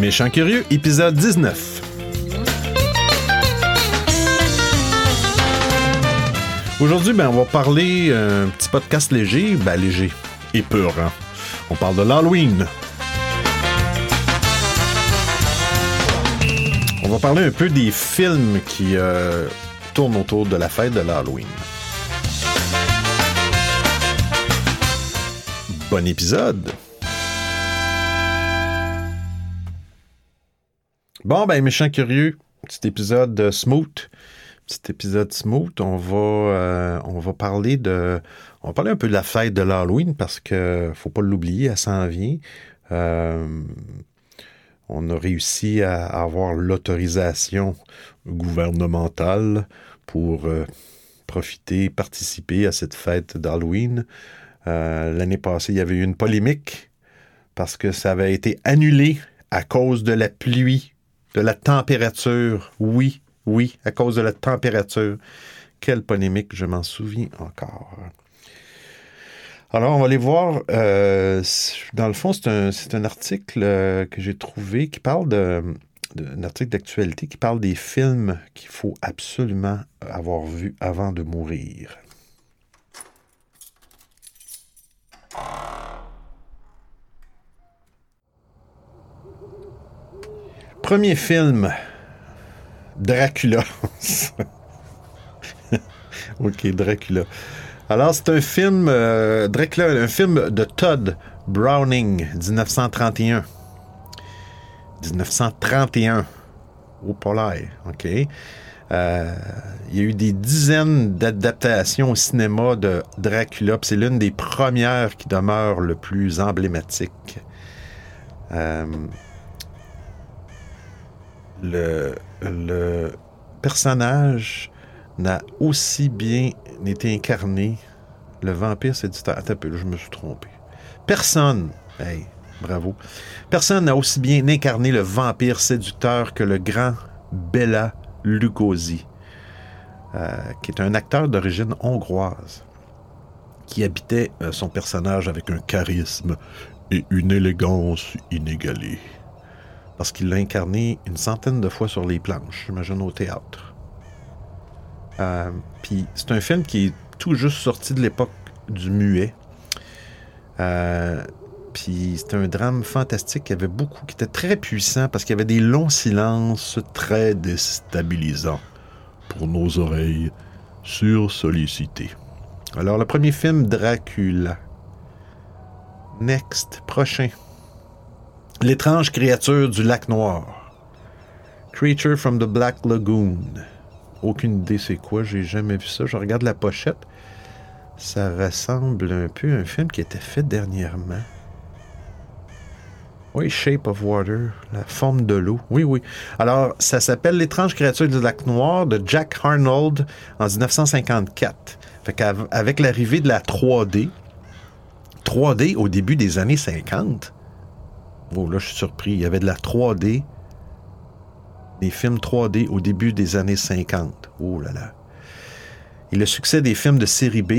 Méchant Curieux, épisode 19. Aujourd'hui, ben, on va parler un petit podcast léger, ben léger et pur. Hein. On parle de l'Halloween. On va parler un peu des films qui euh, tournent autour de la fête de l'Halloween. Bon épisode! Bon, ben, méchant curieux, petit épisode de Smooth. Petit épisode Smooth. On va, euh, on va parler de. On va parler un peu de la fête de l'Halloween parce que faut pas l'oublier, elle s'en vient. Euh, on a réussi à avoir l'autorisation gouvernementale pour euh, profiter, participer à cette fête d'Halloween. L'année passée, il y avait eu une polémique parce que ça avait été annulé à cause de la pluie, de la température. Oui, oui, à cause de la température. Quelle polémique, je m'en souviens encore. Alors, on va aller voir. Euh, dans le fond, c'est un, article euh, que j'ai trouvé qui parle de, un article d'actualité qui parle des films qu'il faut absolument avoir vus avant de mourir. Premier film, Dracula. ok, Dracula. Alors, c'est un film, euh, Dracula, un film de Todd Browning, 1931. 1931. Au polaire, OK. Euh, il y a eu des dizaines d'adaptations au cinéma de Dracula. C'est l'une des premières qui demeure le plus emblématique. Euh, le, personnage n'a aussi bien été incarné. Le vampire séducteur. Attends je me suis trompé. Personne, hey, bravo. Personne n'a aussi bien incarné le vampire séducteur que le grand Bella Lugosi, euh, qui est un acteur d'origine hongroise, qui habitait euh, son personnage avec un charisme et une élégance inégalée. Parce qu'il l'a incarné une centaine de fois sur les planches, j'imagine au théâtre. Euh, puis c'est un film qui est tout juste sorti de l'époque du muet. Puis c'était un drame fantastique. Y avait beaucoup qui était très puissant parce qu'il y avait des longs silences très déstabilisants pour nos oreilles sursollicitées. Alors, le premier film, Dracula. Next, prochain. L'étrange créature du lac noir. Creature from the Black Lagoon. Aucune idée c'est quoi, j'ai jamais vu ça. Je regarde la pochette. Ça ressemble un peu à un film qui était fait dernièrement. Oui, Shape of Water, la forme de l'eau. Oui, oui. Alors, ça s'appelle L'étrange créature du lac noir de Jack Arnold en 1954. Fait qu'avec l'arrivée de la 3D, 3D au début des années 50, oh là, je suis surpris, il y avait de la 3D, des films 3D au début des années 50. Oh là là. Et le succès des films de série B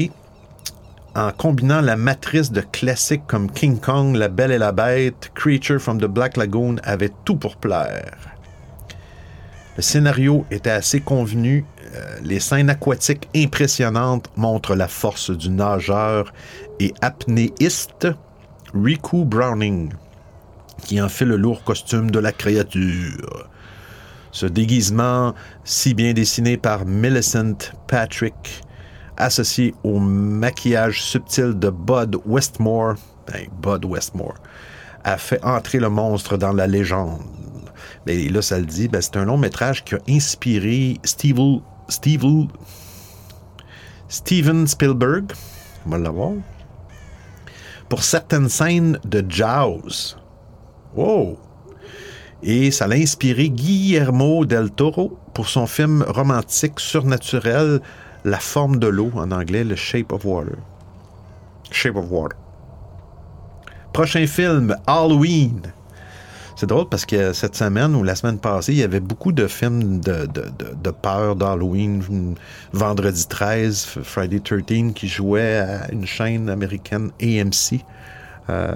en combinant la matrice de classiques comme King Kong, La Belle et la Bête, Creature from the Black Lagoon avait tout pour plaire. Le scénario était assez convenu. Euh, les scènes aquatiques impressionnantes montrent la force du nageur et apnéiste Riku Browning, qui en fait le lourd costume de la créature. Ce déguisement, si bien dessiné par Millicent Patrick, associé au maquillage subtil de Bud Westmore, ben, Bud Westmore, a fait entrer le monstre dans la légende. Mais là, ça le dit, ben, c'est un long métrage qui a inspiré Steve, Steve, Steven Spielberg, on va l'avoir, pour certaines scènes de Jaws. Wow! Et ça l'a inspiré Guillermo del Toro pour son film romantique surnaturel la forme de l'eau, en anglais, le shape of water. Shape of water. Prochain film, Halloween. C'est drôle parce que cette semaine ou la semaine passée, il y avait beaucoup de films de, de, peur d'Halloween. Vendredi 13, Friday 13, qui jouait à une chaîne américaine AMC. Euh,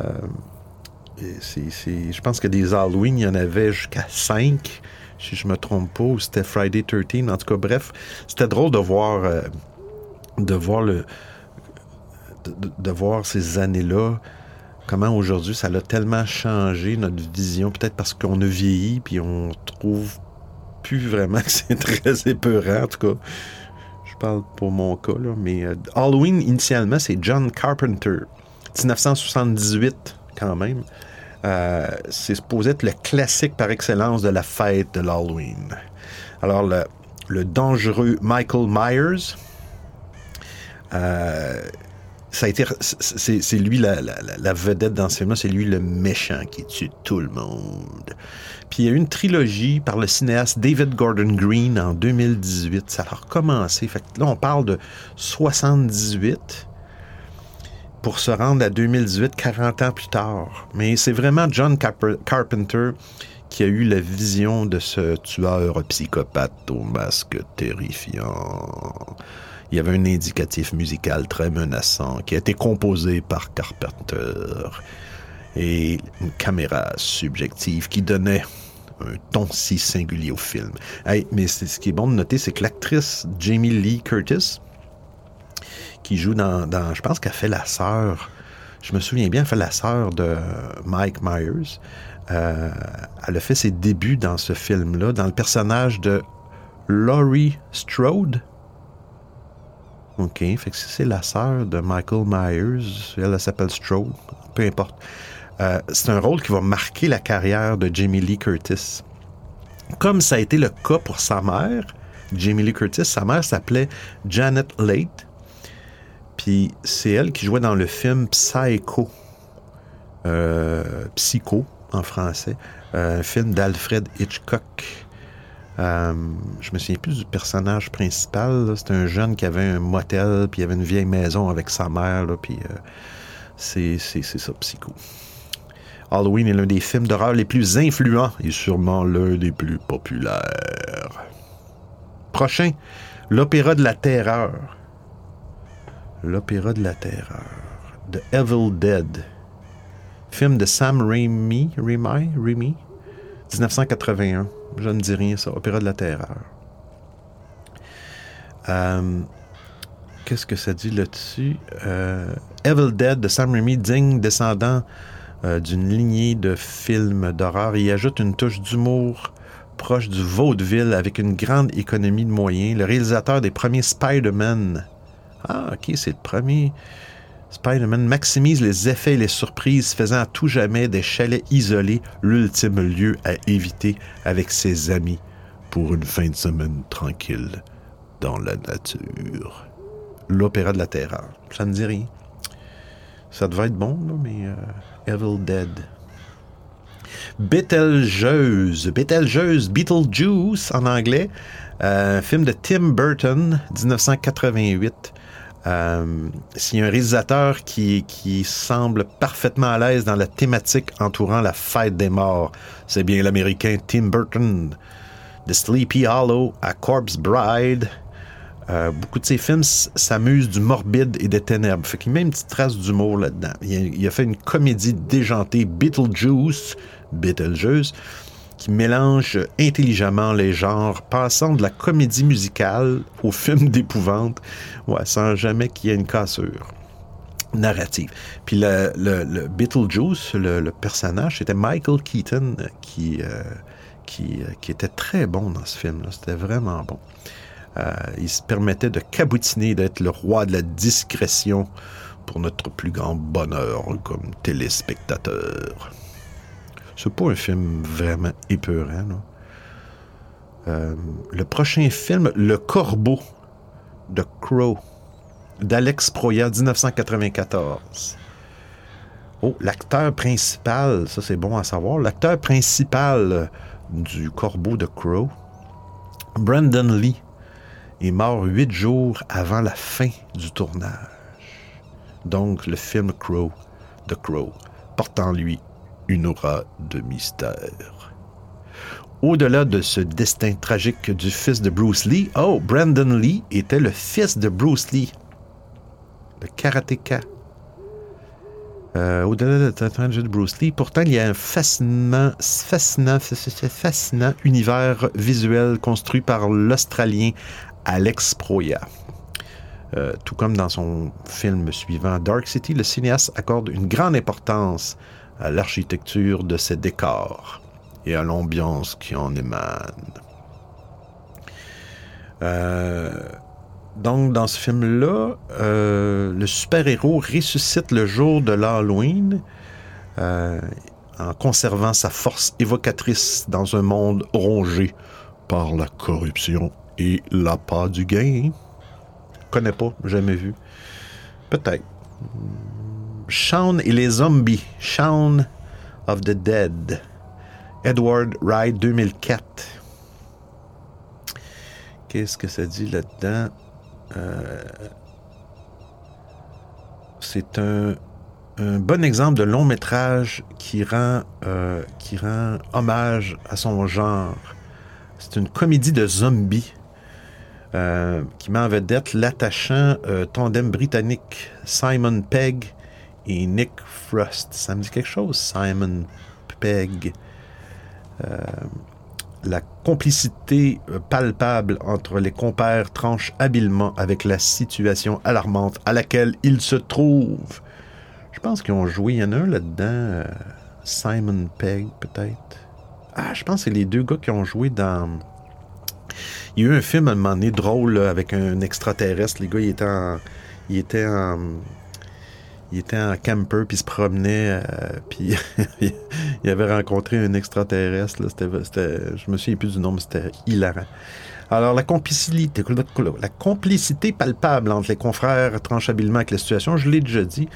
je pense que des Halloween, il y en avait jusqu'à 5, si je me trompe pas, ou c'était Friday 13. En tout cas, bref, c'était drôle de voir, euh, de voir le, de, voir ces années-là, comment aujourd'hui ça a tellement changé notre vision, peut-être parce qu'on a vieilli, puis on trouve plus vraiment que c'est très épeurant, en tout cas. Je parle pour mon cas, là, mais euh, Halloween, initialement, c'est John Carpenter. 1978, quand même. Euh, c'est supposé être le classique par excellence de la fête de l'Halloween. Alors, le, dangereux Michael Myers, euh, c'est lui la, vedette dans ce film-là, c'est lui le méchant qui tue tout le monde. Puis il y a eu une trilogie par le cinéaste David Gordon Green en 2018. Ça a recommencé. Fait que là, on parle de 78 pour se rendre à 2018, 40 ans plus tard. Mais c'est vraiment John Carpenter qui a eu la vision de ce tueur psychopathe au masque terrifiant. Il y avait un indicatif musical très menaçant qui a été composé par Carpenter et une caméra subjective qui donnait un ton si singulier au film. mais ce qui est bon de noter, c'est que l'actrice Jamie Lee Curtis, qui joue dans, je pense qu'elle fait la sœur, je me souviens bien, elle fait la sœur de Mike Myers. Euh, elle a fait ses débuts dans ce film-là, dans le personnage de Laurie Strode. OK, fait que c'est la sœur de Michael Myers. Elle, elle s'appelle Strode. Peu importe. Euh, c'est un rôle qui va marquer la carrière de Jamie Lee Curtis. Comme ça a été le cas pour sa mère, Jamie Lee Curtis, sa mère s'appelait Janet Late. C'est elle qui jouait dans le film Psycho. Euh, Psycho en français. Euh, un film d'Alfred Hitchcock. Euh, je me souviens plus du personnage principal. C'est un jeune qui avait un motel, puis il avait une vieille maison avec sa mère, puis c'est ça, Psycho. Halloween est l'un des films d'horreur les plus influents et sûrement l'un des plus populaires. Prochain, l'Opéra de la Terreur. L'Opéra de la Terreur. The Evil Dead. Film de Sam Raimi, Raimi, Raimi 1981. Je ne dis rien, ça. Opéra de la Terreur. Euh, qu'est-ce que ça dit là-dessus? Euh, Evil Dead de Sam Raimi, digne descendant euh, d'une lignée de films d'horreur. Il ajoute une touche d'humour proche du vaudeville avec une grande économie de moyens. Le réalisateur des premiers Spider-Man. Ah, ok, c'est le premier. Spider-Man maximise les effets et les surprises, faisant à tout jamais des chalets isolés l'ultime lieu à éviter avec ses amis pour une fin de semaine tranquille dans la nature. L'opéra de la terreur. Ça ne dit rien. Ça devait être bon, mais euh, Evil Dead. Betelgeuse. Betelgeuse, Beetlejuice en anglais. Euh, film de Tim Burton, 1988. Euh, un réalisateur qui, qui semble parfaitement à l'aise dans la thématique entourant la fête des morts, c'est bien l'américain Tim Burton. The Sleepy Hollow, A Corpse Bride, euh, beaucoup de ses films s'amusent du morbide et des ténèbres. Fait qu'il met une petite trace d'humour là-dedans. Il, a fait une comédie déjantée, Beetlejuice, Beetlejuice, qui mélange intelligemment les genres, passant de la comédie musicale au film d'épouvante, ouais, sans jamais qu'il y ait une cassure narrative. Puis le, Beetlejuice, le, personnage, c'était Michael Keaton qui, euh, qui, euh, qui, était très bon dans ce film-là. C'était vraiment bon. Euh, il se permettait de cabotiner, d'être le roi de la discrétion pour notre plus grand bonheur comme téléspectateur. C'est pas un film vraiment épeurant? Euh, le prochain film, Le Corbeau de Crow, d'Alex Proya, 1994. Oh, l'acteur principal, ça c'est bon à savoir, l'acteur principal du Corbeau de Crow, Brandon Lee, est mort huit jours avant la fin du tournage. Donc, le film Crow, The Crow, porte en lui une aura de mystère. Au-delà de ce destin tragique du fils de Bruce Lee, oh, Brandon Lee était le fils de Bruce Lee, le karatéka. Euh, Au-delà de jeu de Bruce Lee, pourtant, il y a un fascinant, fascinant, fascinant univers visuel construit par l'Australien Alex Proya. Euh, tout comme dans son film suivant Dark City, le cinéaste accorde une grande importance à l'architecture de ses décors et à l'ambiance qui en émane. Euh, donc, dans ce film-là, euh, le super-héros ressuscite le jour de l'Halloween en conservant sa force évocatrice dans un monde rongé par la corruption et l'appât du gain connais pas, jamais vu. Peut-être. Shaun et les zombies. Shaun of the Dead. Edward Wright 2004. Qu'est-ce que ça dit là-dedans? Euh, c'est un, bon exemple de long métrage qui rend, euh, qui rend hommage à son genre. C'est une comédie de zombies euh, qui met en vedette l'attachant tandem britannique Simon Pegg et Nick Frost. Ça me dit quelque chose, Simon Pegg. Euh, la complicité palpable entre les compères tranche habilement avec la situation alarmante à laquelle ils se trouvent. Je pense qu'ils ont joué, il y en a un là-dedans, Simon Pegg peut-être. Ah, je pense que c'est les deux gars qui ont joué dans il y a eu un film à un moment donné drôle avec un extraterrestre. Les gars, il était en. Il était en. Il était en camper, puis il se promenait, euh, puis il avait rencontré un extraterrestre. Là, c'était, je me souviens plus du nom, c'était hilarant. Alors, la complicité, la complicité palpable entre les confrères tranche habilement avec la situation, je l'ai déjà dit,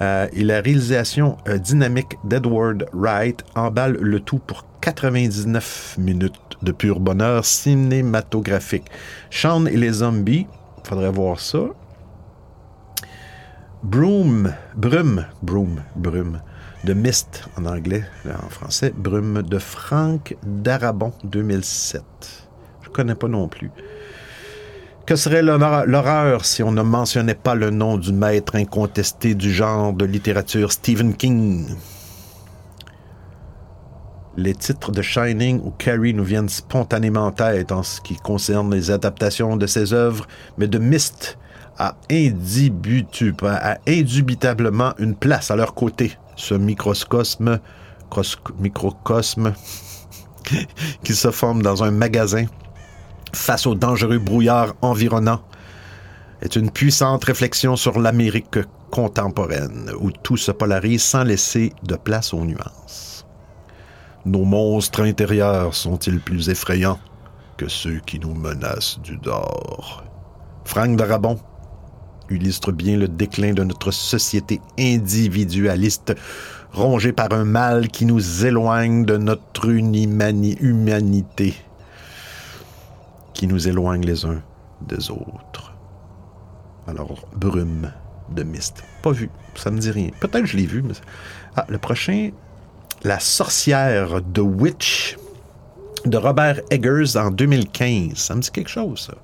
euh, et la réalisation euh, dynamique d'Edward Wright emballe le tout pour 99 minutes de pur bonheur cinématographique. Sean et les zombies, faudrait voir ça. Broom, Brume, Broom, Brume, de Mist en anglais, en français, Brume de Franck Darabon 2007. Je connais pas non plus. Que serait l'horreur si on ne mentionnait pas le nom du maître incontesté du genre de littérature Stephen King? Les titres de Shining ou Carrie nous viennent spontanément en tête en ce qui concerne les adaptations de ses œuvres, mais de Myst a, indubitablement une place à leur côté. Ce microcosme, microcosme qui se forme dans un magasin face au dangereux brouillard environnant est une puissante réflexion sur l'Amérique contemporaine, où tout se polarise sans laisser de place aux nuances. Nos monstres intérieurs sont-ils plus effrayants que ceux qui nous menacent du dehors? Franck Darabon illustre bien le déclin de notre société individualiste, rongée par un mal qui nous éloigne de notre humanité, qui nous éloigne les uns des autres. Alors, brume de mist. Pas vu, ça me dit rien. Peut-être que je l'ai vu, mais... Ah, le prochain, la sorcière de Witch de Robert Eggers en 2015. Ça me dit quelque chose, ça.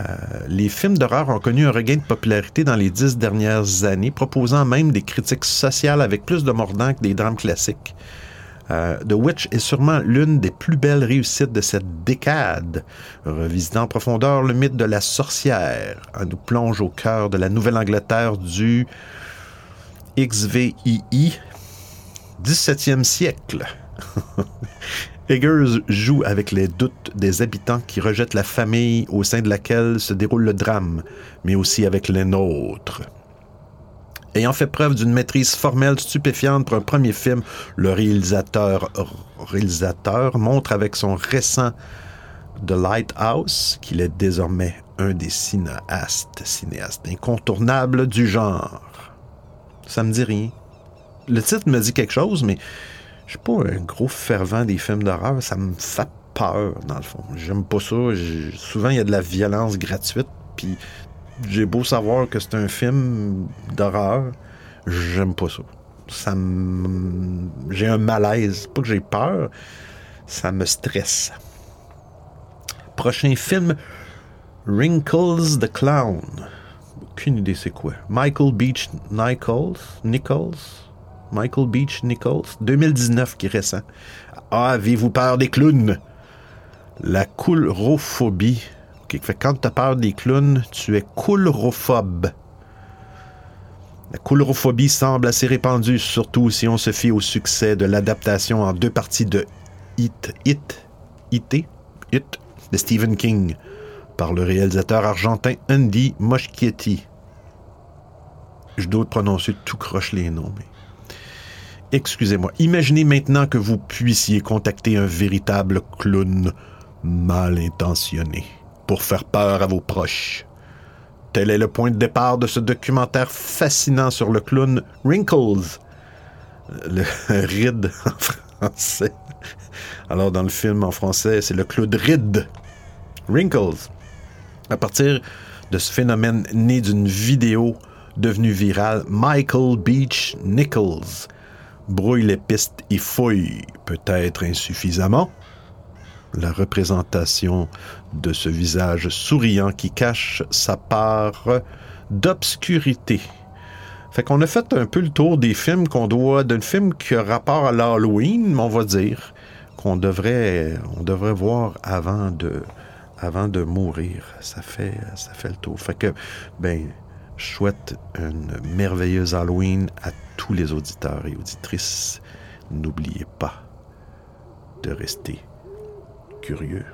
Euh, les films d'horreur ont connu un regain de popularité dans les dix dernières années, proposant même des critiques sociales avec plus de mordant que des drames classiques. Euh, The Witch est sûrement l'une des plus belles réussites de cette décade, revisitant en profondeur le mythe de la sorcière. Elle nous plonge au cœur de la Nouvelle-Angleterre du XVII, 17e siècle. Eggers joue avec les doutes des habitants qui rejettent la famille au sein de laquelle se déroule le drame, mais aussi avec les nôtres. Ayant fait preuve d'une maîtrise formelle stupéfiante pour un premier film, le réalisateur, réalisateur montre avec son récent The Lighthouse qu'il est désormais un des cinéastes, incontournables du genre. Ça me dit rien le titre me dit quelque chose, mais je suis pas un gros fervent des films d'horreur. Ça me fait peur, dans le fond. J'aime pas ça. Souvent, il y a de la violence gratuite. Puis j'ai beau savoir que c'est un film d'horreur, j'aime pas ça. Ça. J'ai un malaise. Pas que j'ai peur, ça me stresse. Prochain film, Wrinkles the Clown. aucune idée c'est quoi. Michael Beach. Nichols? Michael Beach Nichols. 2019 qui est récent. Ah, avez-vous peur des clowns? La coulrophobie. Fait quand tu as peur des clowns, tu es coulrophobe. La coulrophobie semble assez répandue, surtout si on se fie au succès de l'adaptation en deux parties de It, It, It, It de Stephen King par le réalisateur argentin Andy Moschietti. Je dois prononcer tout croche les noms, mais. Excusez-moi. Imaginez maintenant que vous puissiez contacter un véritable clown mal intentionné pour faire peur à vos proches. Tel est le point de départ de ce documentaire fascinant sur le clown Wrinkles. Le ride en français. Alors, dans le film en français, c'est le clown Ride. Wrinkles. À partir de ce phénomène né d'une vidéo devenue virale, Michael Beach Nichols brouille les pistes et fouille, peut-être insuffisamment, la représentation de ce visage souriant qui cache sa part d'obscurité. Fait qu'on a fait un peu le tour des films qu'on doit, d'un film qui a rapport à l'Halloween, on va dire, qu'on devrait, on devrait voir avant de, avant de mourir. Ça fait, ça fait le tour. Fait que, ben, je souhaite une merveilleuse Halloween à tous les auditeurs et auditrices. N'oubliez pas de rester curieux.